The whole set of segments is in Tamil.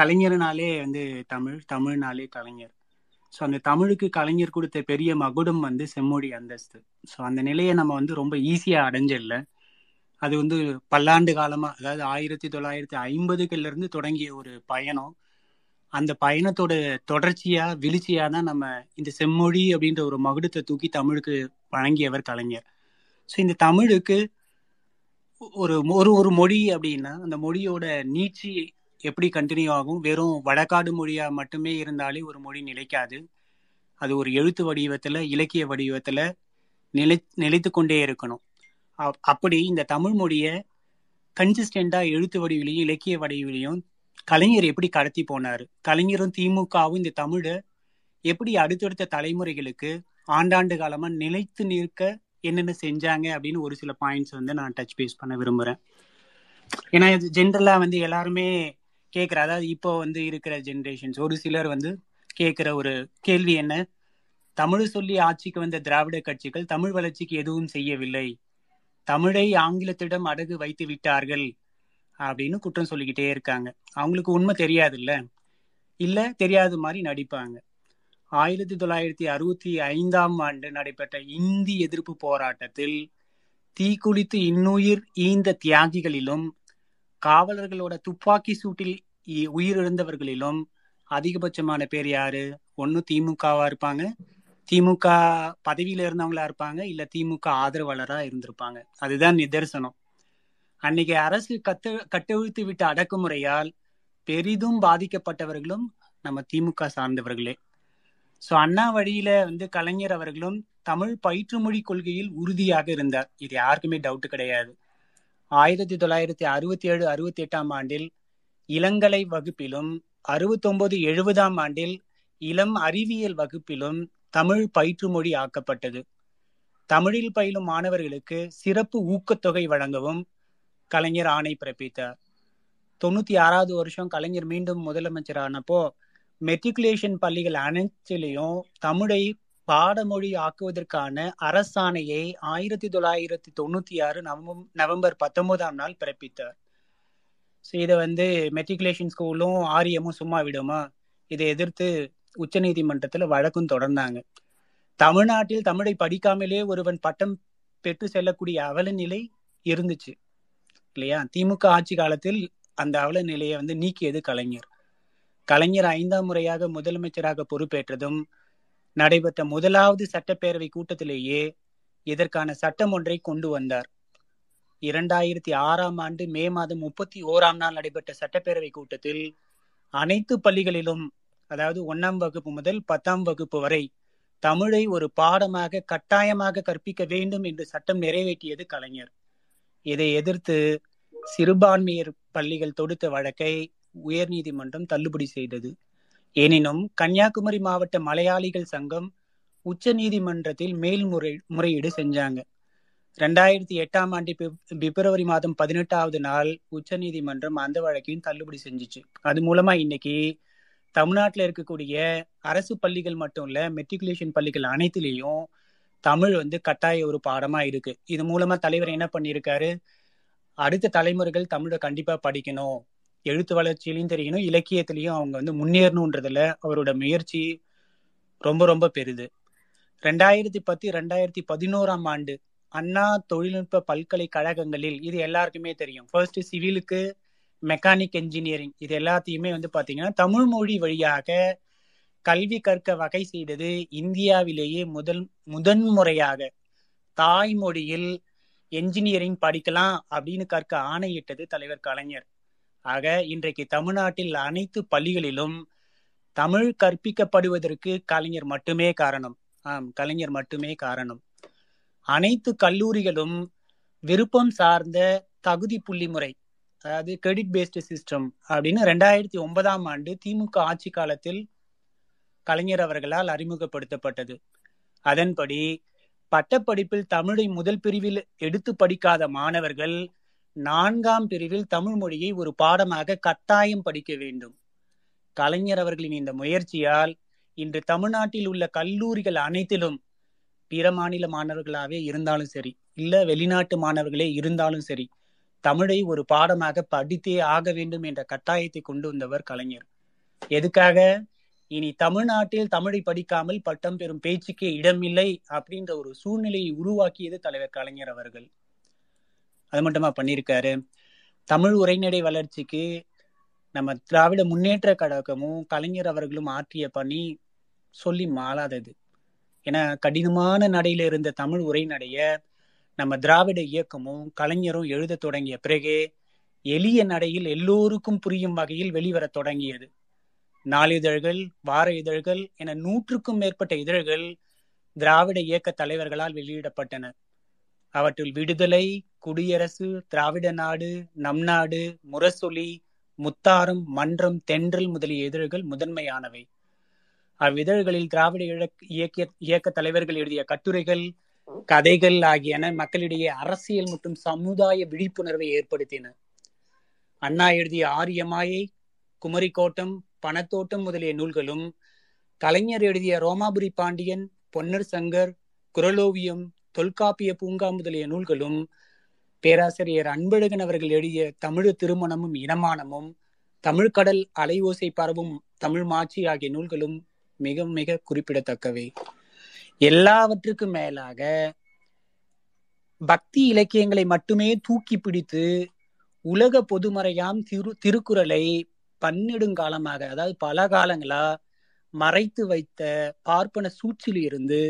கலைஞர்னாலே வந்து தமிழ் தமிழ்னாலே கலைஞர். ஸோ அந்த தமிழுக்கு கலைஞர் கொடுத்த பெரிய மகுடம் வந்து செம்மொழி அந்தஸ்து. ஸோ அந்த நிலையை நம்ம வந்து ரொம்ப ஈஸியாக அடைஞ்சிடல. அது வந்து பல்லாண்டு காலமாக அதாவது ஆயிரத்தி தொள்ளாயிரத்தி ஐம்பதுகள்லேருந்து தொடங்கிய ஒரு பயணம். அந்த பயணத்தோட தொடர்ச்சியாக விழிச்சியாக தான் நம்ம இந்த செம்மொழி அப்படின்ற ஒரு மகுடத்தை தூக்கி தமிழுக்கு வழங்கியவர் கலைஞர். ஸோ இந்த தமிழுக்கு ஒரு ஒரு ஒரு மொழி அப்படின்னா அந்த மொழியோட நீட்சி எப்படி கண்டினியூ ஆகும்? வெறும் வடக்காடு மொழியாக மட்டுமே இருந்தாலே ஒரு மொழி நிலைக்காது. அது ஒரு எழுத்து வடிவத்தில் இலக்கிய வடிவத்தில் நிலை நிலைத்து கொண்டே இருக்கணும். அப்- அப்படி இந்த தமிழ் மொழியை கன்சிஸ்டண்டாக எழுத்து வடிவிலையும் இலக்கிய வடிவிலையும் கலைஞர் எப்படி கடத்தி போனார்? கலைஞரும் திமுகவும் இந்த தமிழை எப்படி அடுத்தடுத்த தலைமுறைகளுக்கு ஆண்டாண்டு காலமாக நிலைத்து நிற்க என்னென்ன செஞ்சாங்க அப்படின்னு ஒரு சில பாயிண்ட்ஸ் வந்து நான் டச் பேஸ் பண்ண விரும்புகிறேன் ஏன்னா இது ஜென்ரலாக வந்து எல்லாருமே கேட்குற அதாவது இப்போ வந்து இருக்கிற ஜென்ரேஷன்ஸ் ஒரு சிலர் வந்து கேட்குற ஒரு கேள்வி என்ன? தமிழ் சொல்லி ஆட்சிக்கு வந்த திராவிட கட்சிகள் தமிழ் வளர்ச்சிக்கு எதுவும் செய்யவில்லை. தமிழை ஆங்கிலத்திடம் அடகு வைத்து விட்டார்கள் அப்படின்னு குற்றம் சொல்லிக்கிட்டே இருக்காங்க. அவங்களுக்கு உண்மை தெரியாதுல்ல? இல்லை தெரியாத மாதிரி நடிப்பாங்க. ஆயிரத்தி தொள்ளாயிரத்தி அறுபத்தி ஐந்தாம் ஆண்டு நடைபெற்ற இந்தி எதிர்ப்பு போராட்டத்தில் தீக்குளித்து இன்னுயிர் ஈந்த தியாகிகளிலும் காவலர்களோட துப்பாக்கி சூட்டில் இ- உயிரிழந்தவர்களிலும் அதிகபட்சமான பேர் யாரு? ஒன்னு திமுகவா இருப்பாங்க. திமுக பதவியில இருந்தவங்களா இருப்பாங்க. இல்ல திமுக ஆதரவாளரா இருந்திருப்பாங்க. அதுதான் நிதர்சனம். அன்னைக்கு அரசு கத்து கட்டவிழ்த்து விட்ட அடக்குமுறையால் பெரிதும் பாதிக்கப்பட்டவர்களும் நம்ம திமுக சார்ந்தவர்களே. ஸோ அண்ணா வழியில வந்து கலைஞர் அவர்களும் தமிழ் பயிற்றுமொழி கொள்கையில் உறுதியாக இருந்தார். இது யாருக்குமே டவுட் கிடையாது. ஆயிரத்தி தொள்ளாயிரத்தி அறுபத்தி ஏழு அறுபத்தி எட்டாம் ஆண்டில் இளங்கலை வகுப்பிலும் அறுபத்தொன்பது எழுபதாம் ஆண்டில் இளம் அறிவியல் வகுப்பிலும் தமிழ் பயிற்றுமொழி ஆக்கப்பட்டது. தமிழில் பயிலும் மாணவர்களுக்கு சிறப்பு ஊக்கத்தொகை வழங்கவும் கலைஞர் ஆணை பிறப்பித்தார். தொண்ணூத்தி ஆறாவது வருஷம் கலைஞர் மீண்டும் முதலமைச்சர் ஆனப்போ மெட்ரிகுலேஷன் பள்ளிகள் அனைத்திலையும் தமிழை பாடமொழி ஆக்குவதற்கான அரசாணையை ஆயிரத்தி தொள்ளாயிரத்தி தொண்ணூத்தி ஆறு நவம்பர் நவம்பர் பத்தொன்பதாம் நாள் பிறப்பித்தார். ஸோ இதை வந்து மெட்ரிகுலேஷன் ஸ்கூலும் ஆரியமும் சும்மா விடுமா? இதை எதிர்த்து உச்சநீதிமன்றத்துல வழக்கும் தொடர்ந்தாங்க. தமிழ்நாட்டில் தமிழை படிக்காமலே ஒருவன் பட்டம் பெற்று செல்லக்கூடிய அவல நிலை இருந்துச்சு. இல்லையா? திமுக ஆட்சி காலத்தில் அந்த அவல நிலையை வந்து நீக்கியது கலைஞர். கலைஞர் ஐந்தாம் முறையாக முதலமைச்சராக பொறுப்பேற்றதும் நடைபெற்ற முதலாவது சட்டப்பேரவை கூட்டத்திலேயே இதற்கான சட்டம் ஒன்றை கொண்டு வந்தார். இரண்டாயிரத்தி ஆறாம் ஆண்டு மே மாதம் முப்பத்தி ஓராம் நாள் நடைபெற்ற சட்டப்பேரவை கூட்டத்தில் அனைத்து பள்ளிகளிலும் அதாவது ஒன்னாம் வகுப்பு முதல் பத்தாம் வகுப்பு வரை தமிழை ஒரு பாடமாக கட்டாயமாக கற்பிக்க வேண்டும் என்று சட்டம் நிறைவேற்றியது கலைஞர். இதை எதிர்த்து சிறுபான்மையர் பள்ளிகள் தொடுத்த வழக்கை உயர்நீதிமன்றம் தள்ளுபடி செய்தது. எனினும் கன்னியாகுமரி மாவட்ட மலையாளிகள் சங்கம் உச்ச நீதிமன்றத்தில் மேல்முறை முறையீடு செஞ்சாங்க. ரெண்டாயிரத்தி எட்டாம் ஆண்டு பிப்- பிப்ரவரி மாதம் பதினெட்டாவது நாள் உச்ச நீதிமன்றம் அந்த வழக்கையும் தள்ளுபடி செஞ்சுச்சு. அது மூலமா இன்னைக்கு தமிழ்நாட்டில் இருக்கக்கூடிய அரசு பள்ளிகள் மட்டும் இல்ல மெட்ரிகுலேஷன் பள்ளிகள் அனைத்துலேயும் தமிழ் வந்து கட்டாய ஒரு பாடமா இருக்கு. இது மூலமா தலைவர் என்ன பண்ணியிருக்காரு? அடுத்த தலைமுறைகள் தமிழை கண்டிப்பா படிக்கணும். எழுத்து வளர்ச்சியிலையும் தெரியணும் இலக்கியத்திலையும் அவங்க வந்து முன்னேறணுன்றதுல அவரோட முயற்சி ரொம்ப ரொம்ப பெருது. ரெண்டாயிரத்தி பத்து ரெண்டாயிரத்தி பதினோராம் ஆண்டு அண்ணா தொழில்நுட்ப பல்கலைக்கழகங்களில் இது எல்லாருக்குமே தெரியும். ஃபர்ஸ்ட் சிவிலுக்கு மெக்கானிக் இன்ஜினியரிங் இது எல்லாத்தையுமே வந்து பார்த்தீங்கன்னா தமிழ் மொழி வழியாக கல்வி கற்க வகை செய்தது இந்தியாவிலேயே முதல் முதன்முறையாக தாய்மொழியில் என்ஜினியரிங் படிக்கலாம் அப்படின்னு கற்க ஆணையிட்டது தலைவர் கலைஞர். ஆக இன்றைக்கு தமிழ்நாட்டில் அனைத்து பள்ளிகளிலும் தமிழ் கற்பிக்கப்படுவதற்கு கலைஞர் மட்டுமே காரணம். ஆம் கலைஞர் மட்டுமே காரணம். அனைத்து கல்லூரிகளும் விருப்பம் சார்ந்த தகுதி புள்ளி முறை அதாவது கிரெடிட் பேஸ்டு சிஸ்டம் அப்படின்னு ரெண்டாயிரத்தி ஒன்பதாம் ஆண்டு திமுக ஆட்சி காலத்தில் கலைஞர் அவர்களால் அறிமுகப்படுத்தப்பட்டது. அதன்படி பட்டப்படிப்பில் தமிழை முதல் பிரிவில் எடுத்து படிக்காத மாணவர்கள் நான்காம் பிரிவில் தமிழ் மொழியை ஒரு பாடமாக கட்டாயம் படிக்க வேண்டும். கலைஞர் அவர்களின் இந்த முயற்சியால் இன்று தமிழ்நாட்டில் உள்ள கல்லூரிகள் அனைத்திலும் பிற மாநில மாணவர்களாகவே இருந்தாலும் சரி இல்ல வெளிநாட்டு மாணவர்களே இருந்தாலும் சரி தமிழை ஒரு பாடமாக படித்தே ஆக வேண்டும் என்ற கட்டாயத்தை கொண்டு வந்தவர் கலைஞர். எதுக்காக? இனி தமிழ்நாட்டில் தமிழை படிக்காமல் பட்டம் பெறும் பேச்சுக்கே இடமில்லை அப்படின்ற ஒரு சூழ்நிலையை உருவாக்கியது தலைவர் கலைஞர் அவர்கள். அது மட்டுமா பண்ணியிருக்காரு? தமிழ் உரைநடை வளர்ச்சிக்கு நம்ம திராவிட முன்னேற்ற கழகமும் கலைஞர் அவர்களும் ஆற்றிய பணி சொல்லி மாளாதது ஏன்னா கடினமான நடையில இருந்த தமிழ் உரைநடைய நம்ம திராவிட இயக்கமும் கலைஞரும் எழுத தொடங்கிய பிறகே எளிய நடையில் எல்லோருக்கும் புரியும் வகையில் வெளிவர தொடங்கியது. நாளிதழ்கள் வார இதழ்கள் என நூற்றுக்கும் மேற்பட்ட இதழ்கள் திராவிட இயக்க தலைவர்களால் வெளியிடப்பட்டன. அவற்றுள் விடுதலை குடியரசு திராவிட நாடு நம் நாடு முரசொலி முத்தாரம் மன்றம் தென்றல் முதலிய இதழ்கள் முதன்மையானவை. அவ்விதழ்களில் திராவிட இயக்க இயக்க தலைவர்கள் எழுதிய கட்டுரைகள் கதைகள் ஆகியன மக்களிடையே அரசியல் மற்றும் சமுதாய விழிப்புணர்வை ஏற்படுத்தின. அண்ணா எழுதிய ஆரியமாயை குமரிக்கோட்டம் பணத்தோட்டம் முதலிய நூல்களும் கலைஞர் எழுதிய ரோமாபுரி பாண்டியன் பொன்னர் சங்கர் குரலோவியம் தொல்காப்பிய பூங்கா முதலிய நூல்களும் பேராசிரியர் அன்பழகன் அவர்கள் எழுதிய தமிழ் திருமணமும் இனமானமும் தமிழ்கடல் அலையோசை பரவும் தமிழ் மாட்சி ஆகிய நூல்களும் மிக மிக குறிப்பிடத்தக்கவை. எல்லாவற்றுக்கும் மேலாக பக்தி இலக்கியங்களை மட்டுமே தூக்கி பிடித்து உலக பொதுமறையாம் திரு திருக்குறளை பன்னெடுங்காலமாக அதாவது பல காலங்களா மறைத்து வைத்த பார்ப்பன சூழ்ச்சியில் இருந்து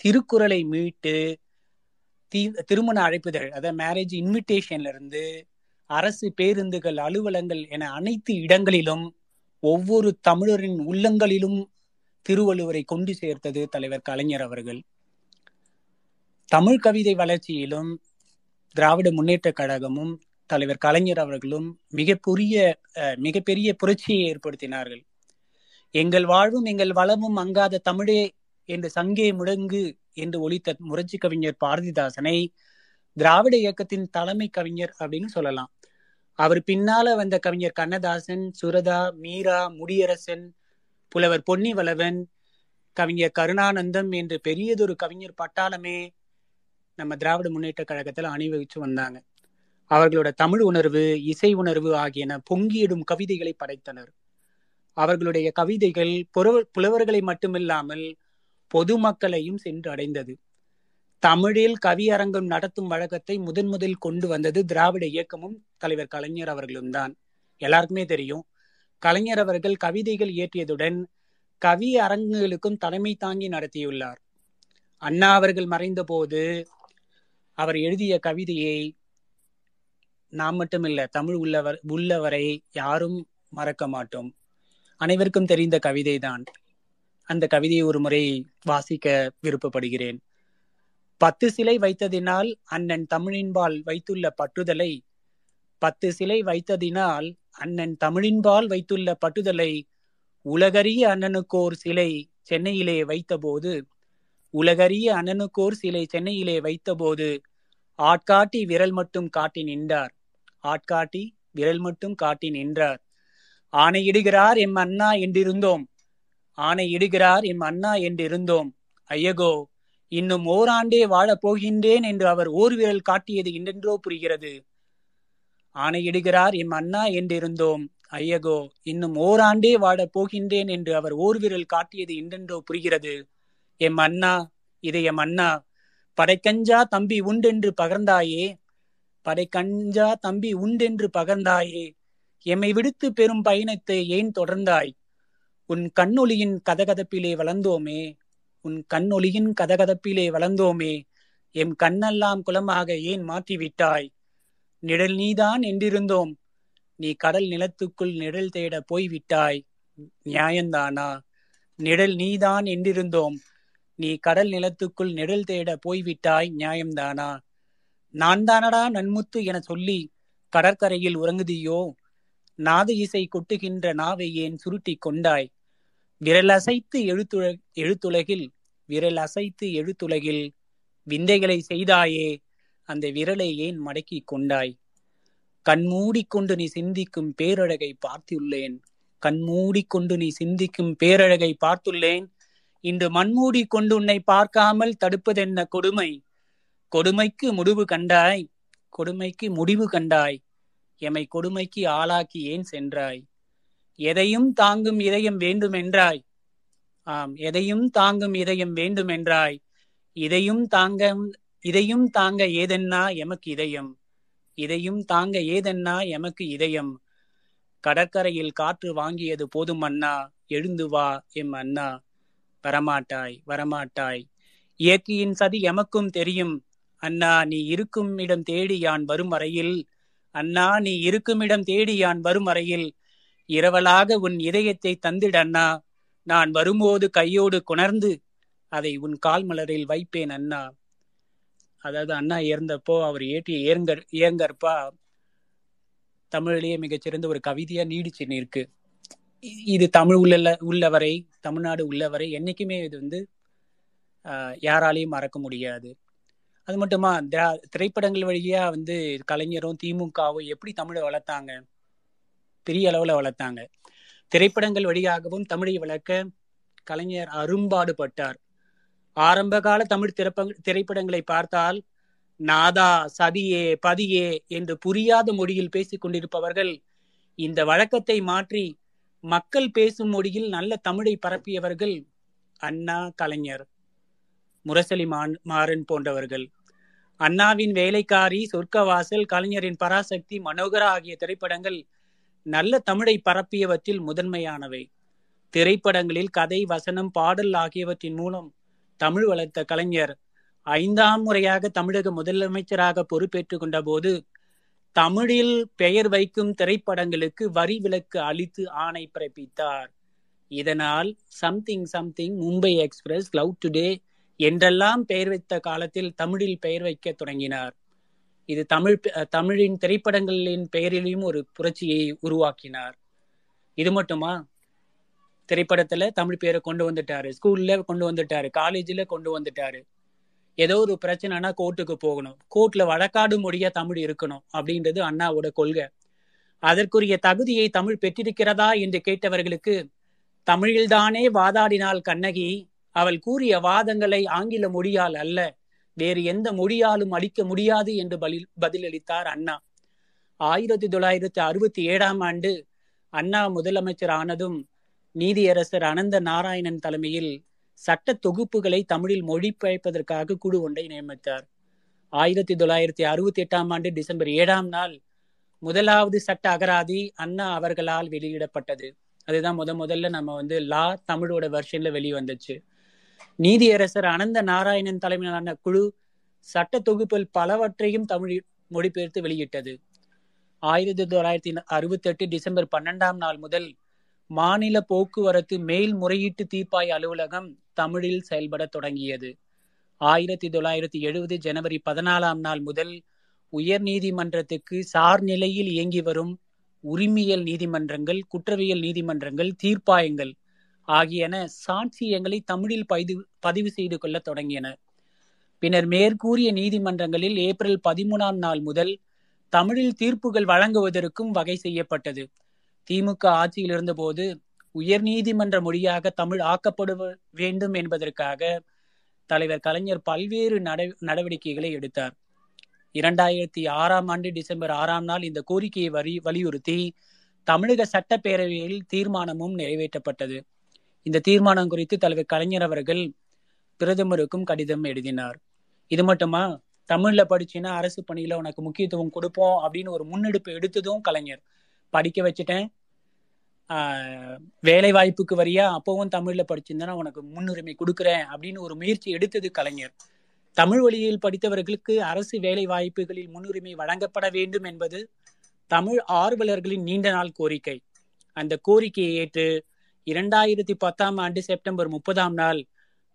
திருக்குறளை மீட்டு தீ திருமண அழைப்புதழ் அதாவது மேரேஜ் இன்விடேஷன்ல இருந்து அரசு பேருந்துகள் அலுவலங்கள் என அனைத்து இடங்களிலும் ஒவ்வொரு தமிழரின் உள்ளங்களிலும் திருவள்ளுவரை கொண்டு சேர்த்தது தலைவர் கலைஞர் அவர்கள். தமிழ் கவிதை வளர்ச்சியிலும் திராவிட முன்னேற்ற கழகமும் தலைவர் கலைஞர் அவர்களும் மிகப்பெரிய மிகப்பெரிய புரட்சியை ஏற்படுத்தினார்கள். எங்கள் வாழ்வும் எங்கள் வளமும் அங்காத தமிழே என்று சங்கே முடங்கு என்று ஒழித்த முரட்சி கவிஞர் பாரதிதாசனை திராவிட இயக்கத்தின் தலைமை கவிஞர் அப்படின்னு சொல்லலாம். அவர் பின்னால வந்த கவிஞர் கண்ணதாசன் சுரதா மீரா முடியரசன் புலவர் பொன்னிவளவன் கவிஞர் கருணானந்தம் என்று பெரியதொரு கவிஞர் பட்டாளமே நம்ம திராவிட முன்னேற்ற கழகத்தில் அணிவகுச்சு வந்தாங்க. அவர்களோட தமிழ் உணர்வு இசை உணர்வு ஆகியன பொங்கியிடும் கவிதைகளை படைத்தனர். அவர்களுடைய கவிதைகள் புலவர்களை மட்டுமில்லாமல் பொதுமக்களையும் சென்றடைந்தது. தமிழில் கவியரங்கம் நடத்தும் வழக்கத்தை முதன் முதல் கொண்டு வந்தது திராவிட இயக்கமும் தலைவர் கலைஞர் அவர்களும் தான். எல்லாருக்குமே தெரியும். கலைஞர் அவர்கள் கவிதைகள் இயற்றியதுடன் கவி அரங்குகளுக்கும் தலைமை தாங்கி நடத்தியுள்ளார். அண்ணா அவர்கள் மறைந்த போது அவர் எழுதிய கவிதையை நாம் மட்டுமில்ல தமிழ் உள்ளவர் உள்ளவரை யாரும் மறக்க மாட்டோம். அனைவருக்கும் தெரிந்த கவிதை தான் அந்த கவிதையை ஒரு முறை வாசிக்க விருப்பப்படுகிறேன். பத்து சிலை வைத்ததினால் அண்ணன் தமிழின்பால் வைத்துள்ள பட்டுதலை பத்து சிலை வைத்ததினால் அண்ணன் தமிழின்பால் வைத்துள்ள பட்டுதலை உலகறிய அண்ணனுக்கோர் சிலை சென்னையிலே வைத்தபோது உலகறிய அண்ணனுக்கோர் சிலை சென்னையிலே வைத்தபோது ஆட்காட்டி விரல் மட்டும் காட்டி நின்றார். ஆட்காட்டி விரல் மட்டும் காட்டி நின்றார். ஆணையிடுகிறார் எம் அண்ணா என்றிருந்தோம். ஆணையிடுகிறார் எம் அண்ணா என்றிருந்தோம். ஐயகோ இன்னும் ஓராண்டே வாழப் போகின்றேன் என்று அவர் ஓர் விரல் காட்டியது என்றென்றோ புரிகிறது. ஆணையிடுகிறார் எம் அண்ணா என்றிருந்தோம். ஐயகோ இன்னும் ஓராண்டே வாழப் போகின்றேன் என்று அவர் ஓர் விரல் காட்டியது என்றென்றோ புரிகிறது. எம் அண்ணா இதை எம் அண்ணா படைக்கஞ்சா தம்பி உண்டென்று பகர்ந்தாயே படைக்கஞ்சா தம்பி உண்டென்று பகர்ந்தாயே எம்மை விடுத்து பெரும் பயணத்தை ஏன் தொடர்ந்தாய்? உன் கண்ணொளியின் கதகதப்பிலே வளர்ந்தோமே உன் கண்ணொளியின் கதகதப்பிலே வளர்ந்தோமே எம் கண்ணெல்லாம் குலமாக ஏன் மாற்றிவிட்டாய்? நிழல் நீதான் என்றிருந்தோம் நீ கடல் நிலத்துக்குள் நிழல் தேட போய்விட்டாய். நியாயந்தானா? நிழல் நீதான் என்றிருந்தோம் நீ கடல் நிலத்துக்குள் நிழல் தேட போய்விட்டாய் நியாயம்தானா நான் தானடா நன்முத்து என சொல்லி கடற்கரையில் உறங்குதியோ? நாத இசை கொட்டுகின்ற நாவை ஏன் சுருட்டி கொண்டாய்? விரல் அசைத்து எழுத்துல எழுத்துலகில் விரல் அசைத்து எழுத்துலகில் விந்தைகளை செய்தாயே அந்த விரலை ஏன் மடக்கி கொண்டாய்? கண்மூடிக்கொண்டு நீ சிந்திக்கும் பேரழகை பார்த்துள்ளேன். கண்மூடிக்கொண்டு நீ சிந்திக்கும் பேரழகை பார்த்துள்ளேன். இன்று மண்மூடி கொண்டு உன்னை பார்க்காமல் தடுப்பதென்ன கொடுமை? கொடுமைக்கு முடிவு கண்டாய். கொடுமைக்கு முடிவு கண்டாய். எமை கொடுமைக்கு ஆளாக்கி ஏன் சென்றாய்? எதையும் தாங்கும் இதயம் வேண்டுமென்றாய். ஆம் எதையும் தாங்கும் இதயம் வேண்டுமென்றாய். இதையும் தாங்க இதையும் தாங்க ஏதென்னா எமக்கு இதயம். இதையும் தாங்க ஏதென்னா எமக்கு இதயம். கடற்கரையில் காற்று வாங்கியது போதும் அண்ணா எழுந்து வா எம் அண்ணா. வரமாட்டாய் வரமாட்டாய். இயற்கையின் சதி எமக்கும் தெரியும். அண்ணா நீ இருக்கும் இடம் தேடி யான் வரும் வரையில் அண்ணா நீ இருக்கும் இடம் தேடி யான் வரும் வரையில் இரவலாக உன் இதயத்தை தந்திட அண்ணா. நான் வரும்போது கையோடு குணர்ந்து அதை உன் கால் மலரில் வைப்பேன் அண்ணா. அதாவது அண்ணா இறந்தப்போ அவர் ஏற்றிய ஏங்கர் ஏங்கற்பா தமிழிலேயே மிகச்சிறந்த ஒரு கவிதையா நீடிச்சு இருக்கு இது தமிழ் உள்ள உள்ளவரை தமிழ்நாடு உள்ளவரை என்னைக்குமே இது வந்து யாராலையும் மறக்க முடியாது. அது மட்டுமா திரைப்படங்கள் வழியா வந்து கலைஞரும் திமுகவும் எப்படி தமிழை வளர்த்தாங்க? பெரிய அளவில் வளர்த்தாங்க. திரைப்படங்கள் வழியாகவும் தமிழை வளர்க்க கலைஞர் அரும்பாடுபட்டார். ஆரம்ப கால தமிழ் திரைப்ப திரைப்படங்களை பார்த்தால் நாதா சதியே பதியே என்று புரியாத மொழியில் பேசிக் கொண்டிருப்பவர்கள் இந்த வழக்கத்தை மாற்றி மக்கள் பேசும் மொழியில் நல்ல தமிழை பரப்பியவர்கள் அண்ணா கலைஞர் முரசலி மாறன் போன்றவர்கள். அண்ணாவின் வேலைக்காரி சொர்க்கவாசல் கலைஞரின் பராசக்தி மனோகரா ஆகிய திரைப்படங்கள் நல்ல தமிழை பரப்பியவற்றில் முதன்மையானவை. திரைப்படங்களில் கதை வசனம் பாடல் ஆகியவற்றின் மூலம் தமிழ் வளர்த்த கலைஞர் ஐந்தாம் முறையாக தமிழக முதலமைச்சராக பொறுப்பேற்றுக் கொண்ட போது தமிழில் பெயர் வைக்கும் திரைப்படங்களுக்கு வரி விலக்கு அளித்து ஆணை பிறப்பித்தார். இதனால் something something Mumbai express love today என்றெல்லாம் பெயர் வைத்த காலத்தில் தமிழில் பெயர் வைக்க தொடங்கினார். இது தமிழ் தமிழின் திரைப்படங்களின் பெயரிலையும் ஒரு புரட்சியை உருவாக்கினார். இது மட்டுமா? திரைப்படத்துல தமிழ் பேரை கொண்டு வந்துட்டாரு. ஸ்கூல்ல கொண்டு வந்துட்டாரு. காலேஜ்ல கொண்டு வந்துட்டாரு. ஏதோ ஒரு பிரச்சனைனா கோர்ட்டுக்கு போகணும். கோர்ட்ல வழக்காடு மொழியா தமிழ் இருக்கணும் அப்படின்றது அண்ணாவோட கொள்கை. அதற்குரிய தகுதியை தமிழ் பெற்றிருக்கிறதா என்று கேட்டவர்களுக்கு தமிழில்தானே வாதாடினாள் கண்ணகி அவள் கூறிய வாதங்களை ஆங்கில மொழியால் அல்ல. வேறு எந்த மொழியாலும் அளிக்க முடியாது என்று பதில் பதிலளித்தார் அண்ணா. ஆயிரத்தி தொள்ளாயிரத்தி அறுபத்தி ஏழாம் ஆண்டு அண்ணா முதலமைச்சர் ஆனதும் நீதியரசர் அனந்த நாராயணன் தலைமையில் சட்ட தொகுப்புகளை தமிழில் மொழிபெயர்ப்பதற்காக குழு ஒன்றை நியமித்தார். ஆயிரத்தி தொள்ளாயிரத்தி அறுபத்தி எட்டாம் ஆண்டு டிசம்பர் ஏழாம் நாள் முதலாவது சட்ட அகராதி அண்ணா அவர்களால் வெளியிடப்பட்டது. அதுதான் முத முதல்ல நம்ம வந்து லா தமிழோட வெர்ஷன்ல வெளிவந்துச்சு. நீதியரசர் அனந்த நாராயணன் தலைமையிலான குழு சட்ட தொகுப்பில் பலவற்றையும் தமிழில் மொழிபெயர்த்து வெளியிட்டது. ஆயிரத்தி தொள்ளாயிரத்தி அறுபத்தி எட்டு டிசம்பர் பன்னெண்டாம் நாள் முதல் மாநில போக்குவரத்து மேல்முறையீட்டு தீர்ப்பாய அலுவலகம் தமிழில் செயல்பட தொடங்கியது. ஆயிரத்தி தொள்ளாயிரத்தி எழுபது ஜனவரி பதினாலாம் நாள் முதல் உயர் நீதிமன்றத்துக்கு சார் நிலையில் இயங்கி வரும் உரிமையல் நீதிமன்றங்கள் குற்றவியல் நீதிமன்றங்கள் தீர்ப்பாயங்கள் ஆகியன சாட்சியங்களை தமிழில் பதிவு பதிவு செய்து கொள்ள தொடங்கியன. பின்னர் மேற்கூறிய நீதிமன்றங்களில் ஏப்ரல் பதிமூணாம் நாள் முதல் தமிழில் தீர்ப்புகள் வழங்குவதற்கும் வகை செய்யப்பட்டது. திமுக ஆட்சியில் இருந்தபோது உயர் நீதிமன்ற மொழியாக தமிழ் ஆக்கப்பட வேண்டும் என்பதற்காக தலைவர் கலைஞர் பல்வேறு நடவடிக்கைகளை எடுத்தார். இரண்டாயிரத்தி ஆறாம் ஆண்டு டிசம்பர் ஆறாம் நாள் இந்த கோரிக்கையை வரி வலியுறுத்தி தமிழக சட்டப்பேரவையில் தீர்மானமும் நிறைவேற்றப்பட்டது. இந்த தீர்மானம் குறித்து தலைவர் கலைஞர் அவர்கள் பிரதமருக்கும் கடிதம் எழுதினார். இது மட்டுமா? தமிழ்ல படிச்சுன்னா அரசு பணியில உனக்கு முக்கியத்துவம் கொடுப்போம் அப்படின்னு ஒரு முன்னெடுப்பு எடுத்ததும் கலைஞர். படிக்க வச்சுட்டேன். வேலை வாய்ப்புக்கு வரியா? அப்பவும் தமிழ்ல படிச்சிருந்தா உனக்கு முன்னுரிமை கொடுக்குறேன் அப்படின்னு ஒரு முயற்சி எடுத்தது கலைஞர். தமிழ் வழியில் படித்தவர்களுக்கு அரசு வேலை வாய்ப்புகளில் முன்னுரிமை வழங்கப்பட வேண்டும் என்பது தமிழ் ஆர்வலர்களின் நீண்ட நாள் கோரிக்கை. அந்த கோரிக்கையை ஏற்று இரண்டாயிரத்தி பத்தாம் ஆண்டு செப்டம்பர் முப்பதாம் நாள்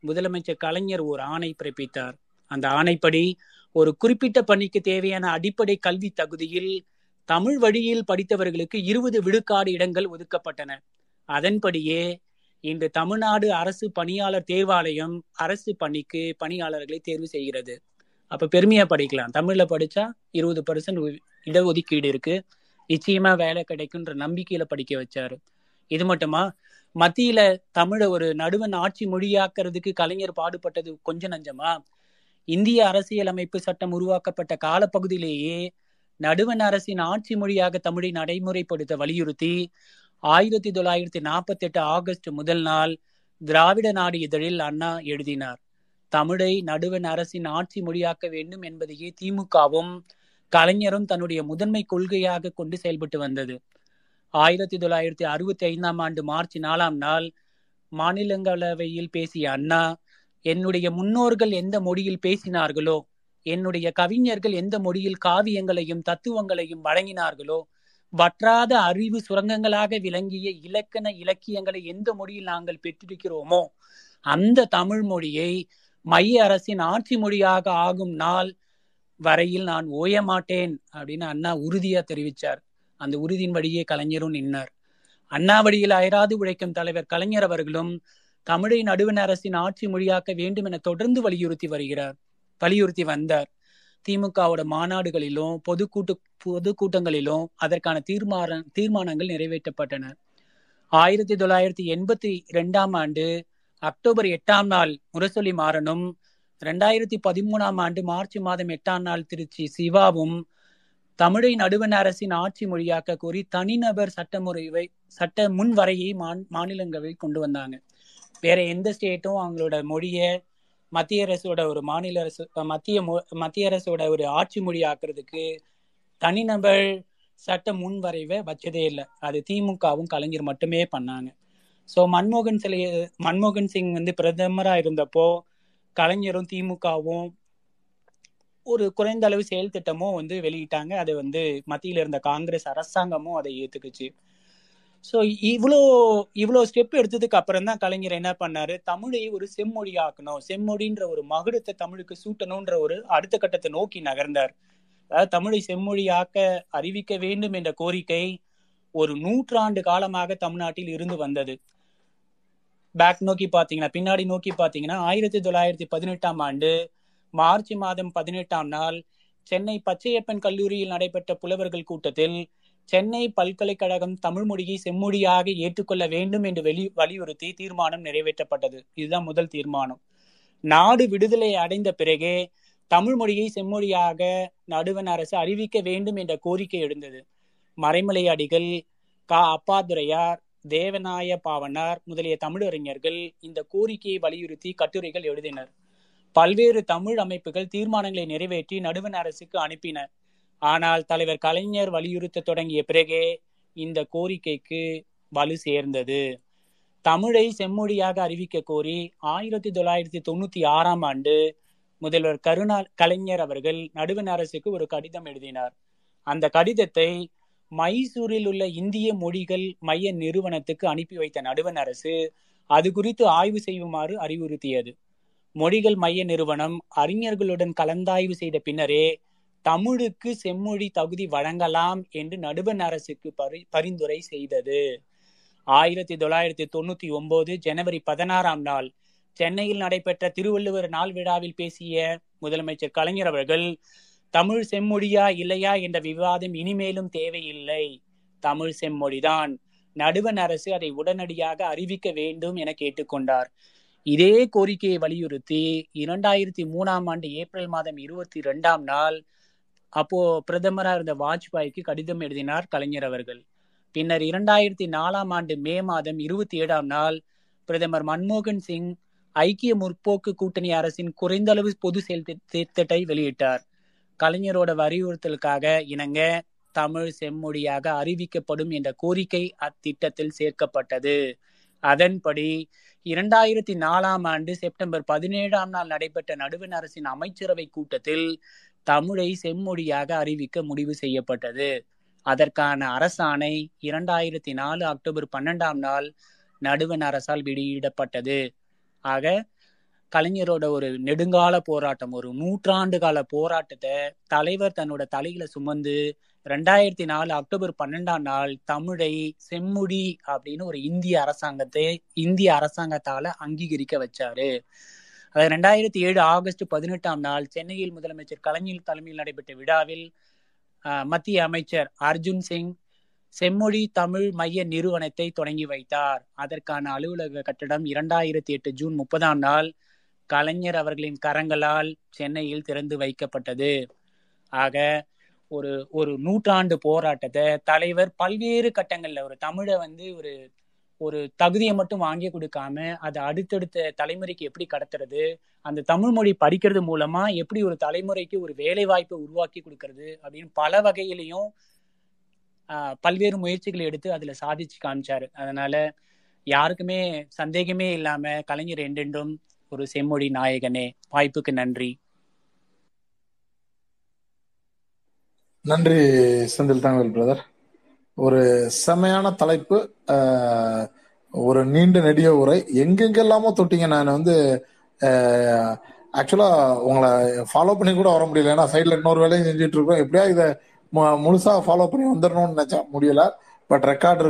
முதலமைச்சர் கலைஞர் ஒரு ஆணை பிறப்பித்தார். அந்த ஆணைப்படி ஒரு குறிப்பிட்ட பணிக்கு தேவையான அடிப்படை கல்வி தகுதியில் தமிழ் வழியில் படித்தவர்களுக்கு இருபது விழுக்காடு இடங்கள் ஒதுக்கப்பட்டன. அதன்படியே இன்று தமிழ்நாடு அரசு பணியாளர் தேர்வாலயம் அரசு பணிக்கு பணியாளர்களை தேர்வு செய்கிறது. அப்ப பெருமையா படிக்கலாம். தமிழ்ல படிச்சா இருபது பர்சன்ட் இடஒதுக்கீடு இருக்கு. நிச்சயமா வேலை கிடைக்குன்ற நம்பிக்கையில படிக்க வச்சாரு. இது மட்டுமா? மத்தியில தமிழை ஒரு நடுவன் ஆட்சி மொழியாக்குறதுக்கு கலைஞர் பாடுபட்டது கொஞ்சம் நஞ்சமா? இந்திய அரசியலமைப்பு சட்டம் உருவாக்கப்பட்ட காலப்பகுதியிலேயே நடுவண் அரசின் ஆட்சி மொழியாக தமிழை நடைமுறைப்படுத்த வலியுறுத்தி ஆயிரத்தி தொள்ளாயிரத்தி நாற்பத்தி எட்டு ஆகஸ்ட் முதல் நாள் திராவிட நாடு இதழில் அண்ணா எழுதினார். தமிழை நடுவண் அரசின் ஆட்சி மொழியாக்க வேண்டும் என்பதையே திமுகவும் கலைஞரும் தன்னுடைய முதன்மை கொள்கையாக கொண்டு செயல்பட்டு வந்தது. ஆயிரத்தி தொள்ளாயிரத்தி அறுபத்தி ஐந்தாம் ஆண்டு மார்ச் நாலாம் நாள் மாநிலங்களவையில் பேசிய அண்ணா என்னுடைய முன்னோர்கள் எந்த மொழியில் பேசினார்களோ என்னுடைய கவிஞர்கள் எந்த மொழியில் காவியங்களையும் தத்துவங்களையும் வழங்கினார்களோ வற்றாத அறிவு சுரங்கங்களாக விளங்கிய இலக்கண இலக்கியங்களை எந்த மொழியில் நாங்கள் பெற்றிருக்கிறோமோ அந்த தமிழ் மொழியை மைய அரசின் ஆட்சி மொழியாக ஆகும் நாள் வரையில் நான் ஓய மாட்டேன் அப்படின்னு அண்ணா உறுதியா தெரிவிச்சார். அந்த உறுதியின் வழியே கலைஞரும் நின்னார். அண்ணா வழியில் அயராது உழைக்கும் தலைவர் கலைஞர் அவர்களும் தமிழை நடுவண் அரசின் ஆட்சி மொழியாக்க வேண்டும் என தொடர்ந்து வலியுறுத்தி வருகிறார். வலியுறுத்தி வந்தார். திமுகவோட மாநாடுகளிலும் பொதுக்கூட்டு பொதுக்கூட்டங்களிலும் அதற்கான தீர்மான தீர்மானங்கள் நிறைவேற்றப்பட்டன. ஆயிரத்தி தொள்ளாயிரத்தி எண்பத்தி இரண்டாம் ஆண்டு அக்டோபர் எட்டாம் நாள் முரசொலி மாறனும் ரெண்டாயிரத்தி பதிமூணாம் ஆண்டு மார்ச் மாதம் எட்டாம் நாள் திருச்சி சிவாவும் தமிழை நடுவண் அரசின் ஆட்சி மொழியாக்க கோரி தனிநபர் சட்டமுறைவை சட்ட முன்வரையை மாநிலங்களவை கொண்டு வந்தாங்க. வேற எந்த ஸ்டேட்டும் அவங்களோட மொழியை மத்திய அரசோட ஒரு மாநில அரசு மத்திய மத்திய அரசோட ஒரு ஆட்சி மொழி ஆக்குறதுக்கு தனிநபர் சட்ட முன்வரைவை வச்சதே இல்லை. அது திமுகவும் கலைஞர் மட்டுமே பண்ணாங்க. ஸோ மன்மோகன் சிலை மன்மோகன் சிங் வந்து பிரதமராக இருந்தப்போ கலைஞரும் திமுகவும் ஒரு குறைந்த அளவு செயல் திட்டமும் வந்து வெளியிட்டாங்க. அது வந்து மத்தியில் இருந்த காங்கிரஸ் அரசாங்கமும் அதை ஏத்துக்குச்சு. ஸோ இவ்வளோ இவ்வளோ ஸ்டெப் எடுத்ததுக்கு அப்புறம் தான் கலைஞர் என்ன பண்ணாரு? தமிழை ஒரு செம்மொழி ஆக்கணும் செம்மொழின்ற ஒரு மகுடத்தை தமிழுக்கு சூட்டணுன்ற ஒரு அடுத்த கட்டத்தை நோக்கி நகர்ந்தார். அதாவது தமிழை செம்மொழியாக்க அறிவிக்க வேண்டும் என்ற கோரிக்கை ஒரு நூற்றாண்டு காலமாக தமிழ்நாட்டில் இருந்து வந்தது. பேக் நோக்கி பார்த்தீங்கன்னா பின்னாடி நோக்கி பார்த்தீங்கன்னா ஆயிரத்தி தொள்ளாயிரத்தி பதினெட்டாம் ஆண்டு மார்ச் மாதம் பதினெட்டாம் நாள் சென்னை பச்சையப்பன் கல்லூரியில் நடைபெற்ற புலவர்கள் கூட்டத்தில் சென்னை பல்கலைக்கழகம் தமிழ் மொழியை செம்மொழியாக ஏற்றுக்கொள்ள வேண்டும் என்று வெளி வலியுறுத்தி தீர்மானம் நிறைவேற்றப்பட்டது. இதுதான் முதல் தீர்மானம். நாடு விடுதலை அடைந்த பிறகே தமிழ் மொழியை செம்மொழியாக நடுவண் அரசு அறிவிக்க வேண்டும் என்ற கோரிக்கை எழுந்தது. மறைமலை அடிகள் கா. அப்பாதுரையார் தேவநாய பாவனார் முதலிய தமிழறிஞர்கள் இந்த கோரிக்கையை வலியுறுத்தி கட்டுரைகள் எழுதினர். பல்வேறு தமிழ் அமைப்புகள் தீர்மானங்களை நிறைவேற்றி நடுவண் அரசுக்கு அனுப்பின. ஆனால் தலைவர் கலைஞர் வலியுறுத்த தொடங்கிய பிறகே இந்த கோரிக்கைக்கு வலு சேர்ந்தது. தமிழை செம்மொழியாக அறிவிக்க கோரி ஆயிரத்தி தொள்ளாயிரத்தி தொண்ணூத்தி ஆறாம் ஆண்டு முதல்வர் கருணா கலைஞர் அவர்கள் நடுவண் அரசுக்கு ஒரு கடிதம் எழுதினார். அந்த கடிதத்தை மைசூரில் உள்ள இந்திய மொழிகள் மைய நிறுவனத்துக்கு அனுப்பி வைத்த நடுவண் அரசு அது குறித்து ஆய்வு செய்யுமாறு அறிவுறுத்தியது. மொழிகள் மைய நிறுவனம் அறிஞர்களுடன் கலந்தாய்வு செய்த பின்னரே தமிழுக்கு செம்மொழி தகுதி வழங்கலாம் என்று நடுவண் அரசுக்கு பரி பரிந்துரை செய்தது. ஆயிரத்தி தொள்ளாயிரத்தி தொண்ணூத்தி ஒன்பது ஜனவரி பதினாறாம் நாள் சென்னையில் நடைபெற்ற திருவள்ளுவர் நாள் விழாவில் பேசிய முதலமைச்சர் கலைஞர் அவர்கள் தமிழ் செம்மொழியா இல்லையா என்ற விவாதம் இனிமேலும் தேவையில்லை. தமிழ் செம்மொழிதான். நடுவண் அரசு அதை உடனடியாக அறிவிக்க வேண்டும் என கேட்டுக்கொண்டார். இதே கோரிக்கையை வலியுறுத்தி இரண்டாயிரத்தி மூணாம் ஆண்டு ஏப்ரல் மாதம் இருபத்தி ரெண்டாம் நாள் அப்போ பிரதமராக இருந்த வாஜ்பாய்க்கு கடிதம் எழுதினார் கலைஞர் அவர்கள். பின்னர் இரண்டாயிரத்தி நாலாம் ஆண்டு மே மாதம் இருபத்தி ஏழாம் நாள் பிரதமர் மன்மோகன் சிங் ஐக்கிய முற்போக்கு கூட்டணி அரசின் குறைந்தளவு பொது செயல் திட்டத்தை வெளியிட்டார். கலைஞரோட வலியுறுத்தலுக்காக இணங்க தமிழ் செம்மொழியாக அறிவிக்கப்படும் என்ற கோரிக்கை அத்திட்டத்தில் சேர்க்கப்பட்டது. அதன்படி இரண்டாயிரத்தி நாலாம் ஆண்டு செப்டம்பர் பதினேழாம் நாள் நடைபெற்ற நடுவண் அரசின் அமைச்சரவை கூட்டத்தில் தமிழை செம்மொழியாக அறிவிக்க முடிவு செய்யப்பட்டது. அதற்கான அரசாணை இரண்டாயிரத்தி நாலு அக்டோபர் பன்னெண்டாம் நாள் நடுவண் அரசால் வெளியிடப்பட்டது. ஆக கலைஞரோட ஒரு நெடுங்கால போராட்டம் ஒரு நூற்றாண்டு கால போராட்டத்தை தலைவர் தன்னோட தலையில சுமந்து ரெண்டாயிரத்தி நாலு அக்டோபர் பன்னெண்டாம் நாள் தமிழை செம்மொழி அப்படின்னு ஒரு இந்திய அரசாங்கத்தை இந்திய அரசாங்கத்தால அங்கீகரிக்க வச்சாரு. அது ரெண்டாயிரத்தி ஏழு ஆகஸ்ட் பதினெட்டாம் நாள் சென்னையில் முதலமைச்சர் கலைஞர் தலைமையில் நடைபெற்ற விழாவில் மத்திய அமைச்சர் அர்ஜுன் சிங் செம்மொழி தமிழ் மைய நிறுவனத்தை தொடங்கி வைத்தார். அதற்கான அலுவலக கட்டடம் இரண்டாயிரத்தி எட்டு ஜூன் முப்பதாம் நாள் கலைஞர் அவர்களின் கரங்களால் சென்னையில் திறந்து வைக்கப்பட்டது. ஆக ஒரு ஒரு நூற்றாண்டு போராட்டத்தை தலைவர் பல்வேறு கட்டங்கள்ல ஒரு தமிழை வந்து ஒரு ஒரு தகுதியை மட்டும் வாங்கி கொடுக்காம அதை அடுத்தடுத்த தலைமுறைக்கு எப்படி கடத்துறது அந்த தமிழ் மொழி படிக்கிறது மூலமா எப்படி ஒரு தலைமுறைக்கு ஒரு வேலை வாய்ப்பை உருவாக்கி கொடுக்கறது அப்படின்னு பல வகையிலையும் பல்வேறு முயற்சிகளை எடுத்து அதுல சாதிச்சு காமிச்சாரு. அதனால யாருக்குமே சந்தேகமே இல்லாம கலைஞர் என்றென்றும் ஒரு செம்மொழி நாயகனே வாய்ப்புக்கு நன்றி. நன்றி செந்தில் தாங்கல் பிரதர் ஒரு செமையான தலைப்பு ஒரு நீண்ட நெடிய உரை. எங்கெங்கெல்லாமோ தொட்டிங்க. நான் வந்து ஆக்சுவலா உங்களை ஃபாலோ பண்ணி கூட வர முடியல. ஏன்னா சைட்ல இன்னொரு வேலையும் செஞ்சுட்டு இருக்கோம். எப்படியா இதை முழுசா ஃபாலோ பண்ணி வந்துடணும்னு நினைச்சா முடியல. But record